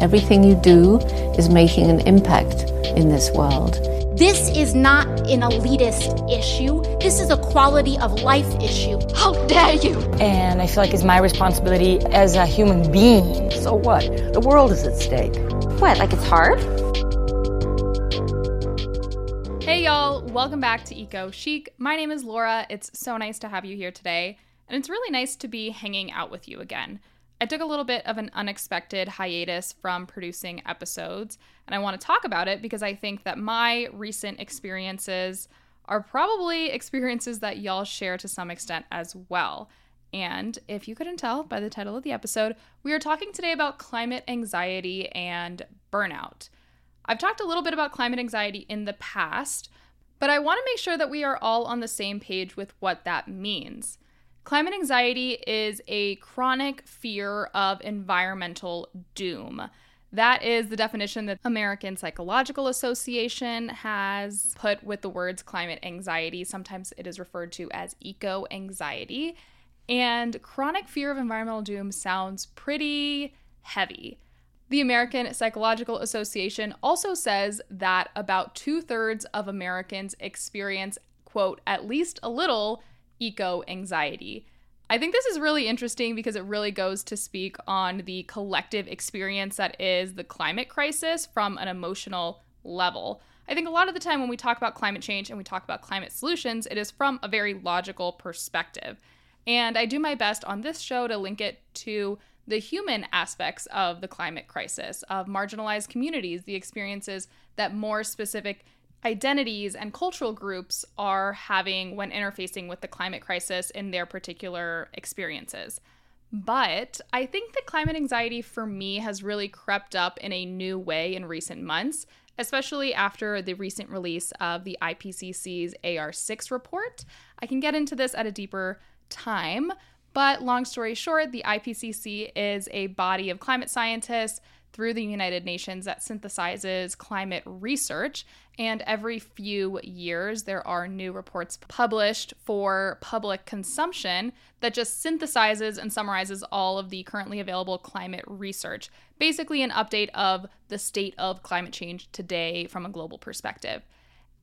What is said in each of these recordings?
Everything you do is making an impact in this world. This is not an elitist issue. This is a quality of life issue. How dare you? And I feel like it's my responsibility as a human being. So what? The world is at stake. What, like it's hard? Hey y'all, welcome back to Eco Chic. My name is Laura. It's so nice to have you here today, and it's really nice to be hanging out with you again. I took a little bit of an unexpected hiatus from producing episodes, and I want to talk about it because I think that my recent experiences are probably experiences that y'all share to some extent as well. And if you couldn't tell by the title of the episode, we are talking today about climate anxiety and burnout. I've talked a little bit about climate anxiety in the past, but I want to make sure that we are all on the same page with what that means. Climate anxiety is a chronic fear of environmental doom. That is the definition that American Psychological Association has put with the words climate anxiety. Sometimes it is referred to as eco anxiety. And chronic fear of environmental doom sounds pretty heavy. The American Psychological Association also says that about two thirds of Americans experience, quote, at least a little eco anxiety. I think this is really interesting because it really goes to speak on the collective experience that is the climate crisis from an emotional level. I think a lot of the time when we talk about climate change and we talk about climate solutions, it is from a very logical perspective. And I do my best on this show to link it to the human aspects of the climate crisis, of marginalized communities, the experiences that more specific identities and cultural groups are having when interfacing with the climate crisis in their particular experiences. But I think that climate anxiety for me has really crept up in a new way in recent months, especially after the recent release of the IPCC's AR6 report. I can get into this at a deeper time, but long story short, the IPCC is a body of climate scientists through the United Nations that synthesizes climate research. And every few years, there are new reports published for public consumption that just synthesizes and summarizes all of the currently available climate research. Basically, an update of the state of climate change today from a global perspective.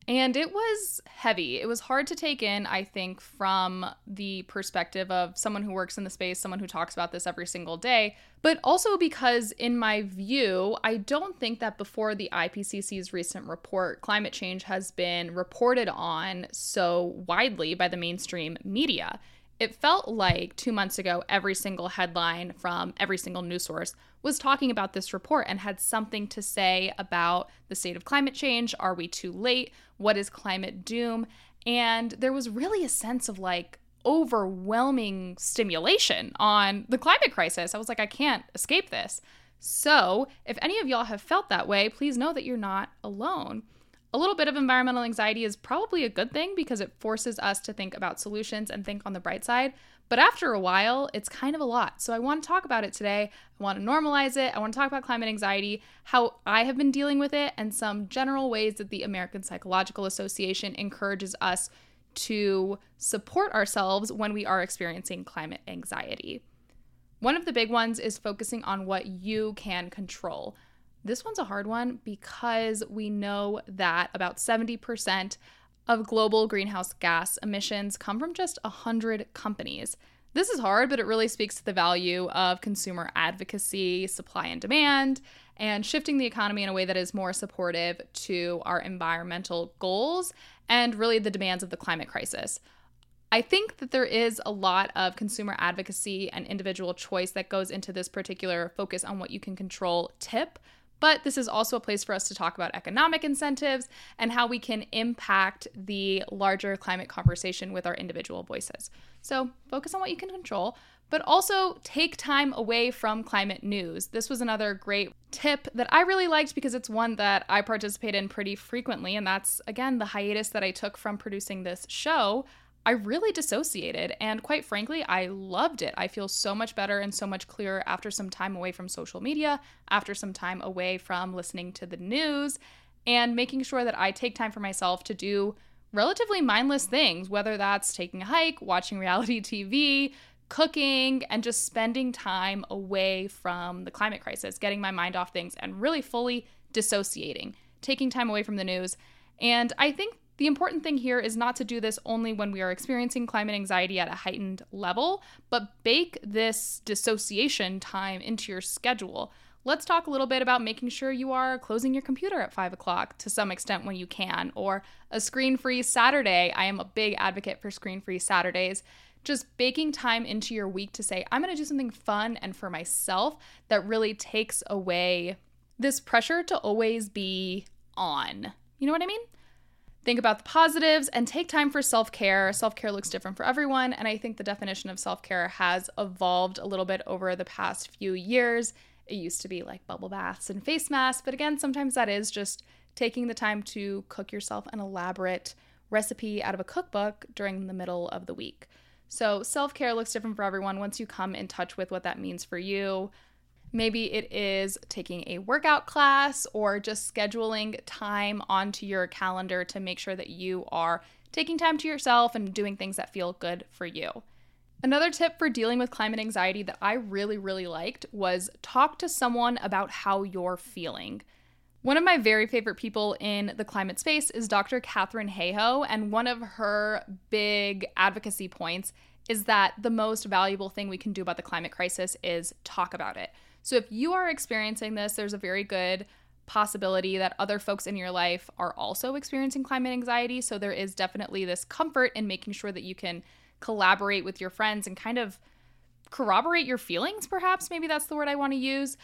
And it was heavy. It was hard to take in, I think, from the perspective of someone who works in the space, someone who talks about this every single day, but also because, in my view, I don't think that before the IPCC's recent report, climate change has been reported on so widely by the mainstream media. It felt like two months ago, every single headline from every single news source was talking about this report and had something to say about the state of climate change. Are we too late? What is climate doom? And there was really a sense of like overwhelming stimulation on the climate crisis. I was like, I can't escape this. So, if any of y'all have felt that way, please know that you're not alone. A little bit of environmental anxiety is probably a good thing because it forces us to think about solutions and think on the bright side. But after a while, it's kind of a lot. So I want to talk about it today. I want to normalize it. I want to talk about climate anxiety, how I have been dealing with it, and some general ways that the American Psychological Association encourages us to support ourselves when we are experiencing climate anxiety. One of the big ones is focusing on what you can control. This one's a hard one because we know that about 70% of global greenhouse gas emissions come from just 100 companies. This is hard, but it really speaks to the value of consumer advocacy, supply and demand, and shifting the economy in a way that is more supportive to our environmental goals and really the demands of the climate crisis. I think that there is a lot of consumer advocacy and individual choice that goes into this particular focus on what you can control tip. But this is also a place for us to talk about economic incentives and how we can impact the larger climate conversation with our individual voices. So, focus on what you can control, but also take time away from climate news. This was another great tip that I really liked because it's one that I participate in pretty frequently. And that's, again, the hiatus that I took from producing this show. I really dissociated. And quite frankly, I loved it. I feel so much better and so much clearer after some time away from social media, after some time away from listening to the news, and making sure that I take time for myself to do relatively mindless things, whether that's taking a hike, watching reality TV, cooking and just spending time away from the climate crisis, getting my mind off things and really fully dissociating, taking time away from the news. And I think the important thing here is not to do this only when we are experiencing climate anxiety at a heightened level, but bake this dissociation time into your schedule. Let's talk a little bit about making sure you are closing your computer at five o'clock to some extent when you can, or a screen free Saturday. I am a big advocate for screen free Saturdays. Just baking time into your week to say, I'm gonna do something fun and for myself that really takes away this pressure to always be on. You know what I mean? Think about the positives and take time for self care. Self care looks different for everyone, and I think the definition of self care has evolved a little bit over the past few years. It used to be like bubble baths and face masks, but again, sometimes that is just taking the time to cook yourself an elaborate recipe out of a cookbook during the middle of the week. So, self care looks different for everyone once you come in touch with what that means for you. Maybe it is taking a workout class or just scheduling time onto your calendar to make sure that you are taking time to yourself and doing things that feel good for you. Another tip for dealing with climate anxiety that I really, really liked was talk to someone about how you're feeling. One of my very favorite people in the climate space is Dr. Katharine Hayhoe, and one of her big advocacy points is that the most valuable thing we can do about the climate crisis is talk about it. So if you are experiencing this, there's a very good possibility that other folks in your life are also experiencing climate anxiety. So there is definitely this comfort in making sure that you can collaborate with your friends and kind of corroborate your feelings, perhaps. Maybe that's the word I want to use.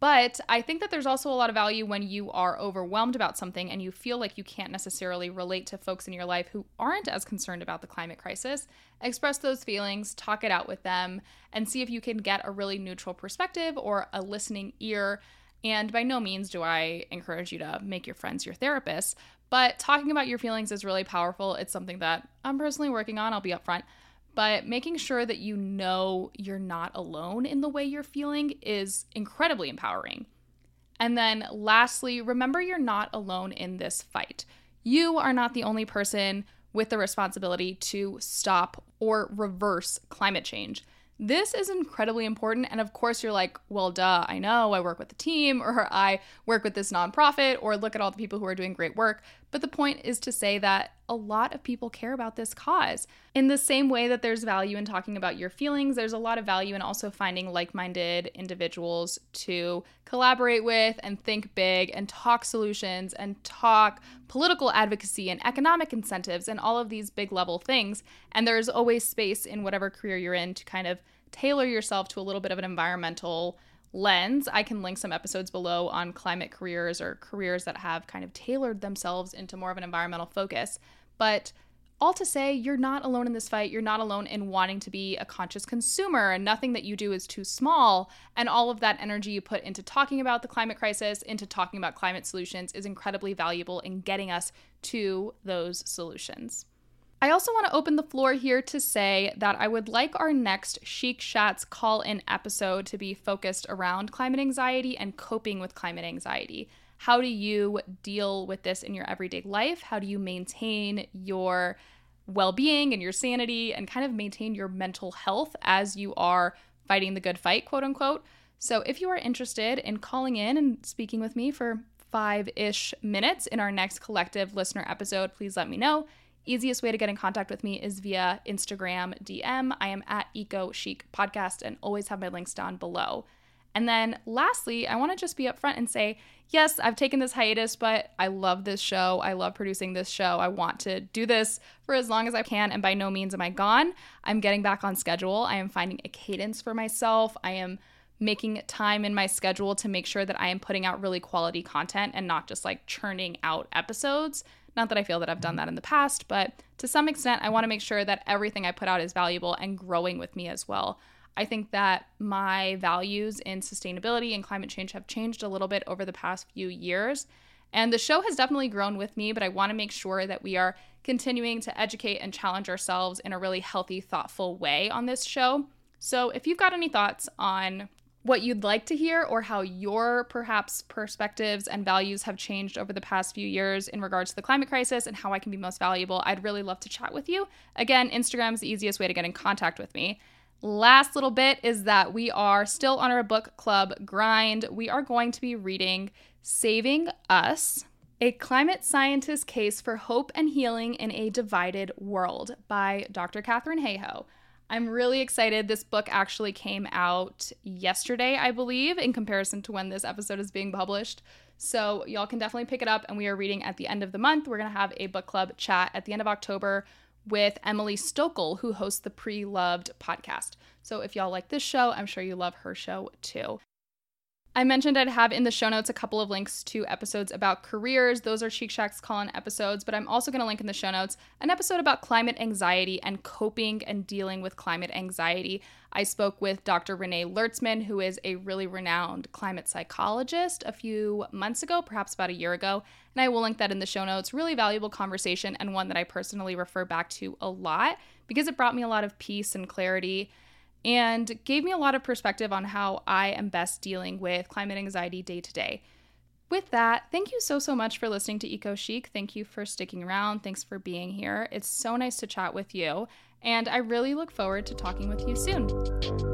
But I think that there's also a lot of value when you are overwhelmed about something and you feel like you can't necessarily relate to folks in your life who aren't as concerned about the climate crisis. Express those feelings, talk it out with them, and see if you can get a really neutral perspective or a listening ear. And by no means do I encourage you to make your friends your therapists, but talking about your feelings is really powerful. It's something that I'm personally working on, I'll be upfront but making sure that you know you're not alone in the way you're feeling is incredibly empowering. And then lastly, remember you're not alone in this fight. You are not the only person with the responsibility to stop or reverse climate change. This is incredibly important. And of course, you're like, well, duh, I know I work with the team or I work with this nonprofit or look at all the people who are doing great work. But the point is to say that a lot of people care about this cause. In the same way that there's value in talking about your feelings, there's a lot of value in also finding like minded individuals to collaborate with and think big and talk solutions and talk political advocacy and economic incentives and all of these big level things. And there's always space in whatever career you're in to kind of tailor yourself to a little bit of an environmental lens. I can link some episodes below on climate careers or careers that have kind of tailored themselves into more of an environmental focus. But all to say, you're not alone in this fight. You're not alone in wanting to be a conscious consumer, and nothing that you do is too small. And all of that energy you put into talking about the climate crisis, into talking about climate solutions, is incredibly valuable in getting us to those solutions. I also want to open the floor here to say that I would like our next Chic Chats call in episode to be focused around climate anxiety and coping with climate anxiety. How do you deal with this in your everyday life? How do you maintain your well being and your sanity and kind of maintain your mental health as you are fighting the good fight, quote unquote? So, if you are interested in calling in and speaking with me for five ish minutes in our next collective listener episode, please let me know. Easiest way to get in contact with me is via Instagram DM. I am at Eco Chic Podcast and always have my links down below. And then lastly, I want to just be upfront and say, yes, I've taken this hiatus, but I love this show. I love producing this show. I want to do this for as long as I can. And by no means am I gone. I'm getting back on schedule. I am finding a cadence for myself. I am making time in my schedule to make sure that I am putting out really quality content and not just like churning out episodes. Not that I feel that I've done that in the past, but to some extent, I want to make sure that everything I put out is valuable and growing with me as well. I think that my values in sustainability and climate change have changed a little bit over the past few years. And the show has definitely grown with me, but I want to make sure that we are continuing to educate and challenge ourselves in a really healthy, thoughtful way on this show. So if you've got any thoughts on what you'd like to hear or how your perhaps perspectives and values have changed over the past few years in regards to the climate crisis and how I can be most valuable, I'd really love to chat with you. Again, Instagram is the easiest way to get in contact with me. Last little bit is that we are still on our book club grind. We are going to be reading Saving Us A Climate Scientist's Case for Hope and Healing in a Divided World by Dr. Katharine Hayhoe. I'm really excited. This book actually came out yesterday, I believe, in comparison to when this episode is being published. So, y'all can definitely pick it up. And we are reading at the end of the month. We're going to have a book club chat at the end of October with Emily Stochl, who hosts the Pre Loved podcast. So, if y'all like this show, I'm sure you love her show too. I mentioned I'd have in the show notes a couple of links to episodes about careers. Those are Chic Chats call in episodes, but I'm also going to link in the show notes an episode about climate anxiety and coping and dealing with climate anxiety. I spoke with Dr. Renee Lertzman, who is a really renowned climate psychologist, a few months ago, perhaps about a year ago, and I will link that in the show notes. Really valuable conversation and one that I personally refer back to a lot because it brought me a lot of peace and clarity and gave me a lot of perspective on how I am best dealing with climate anxiety day to day. With that, thank you so, so much for listening to Eco Chic. Thank you for sticking around. Thanks for being here. It's so nice to chat with you, and I really look forward to talking with you soon.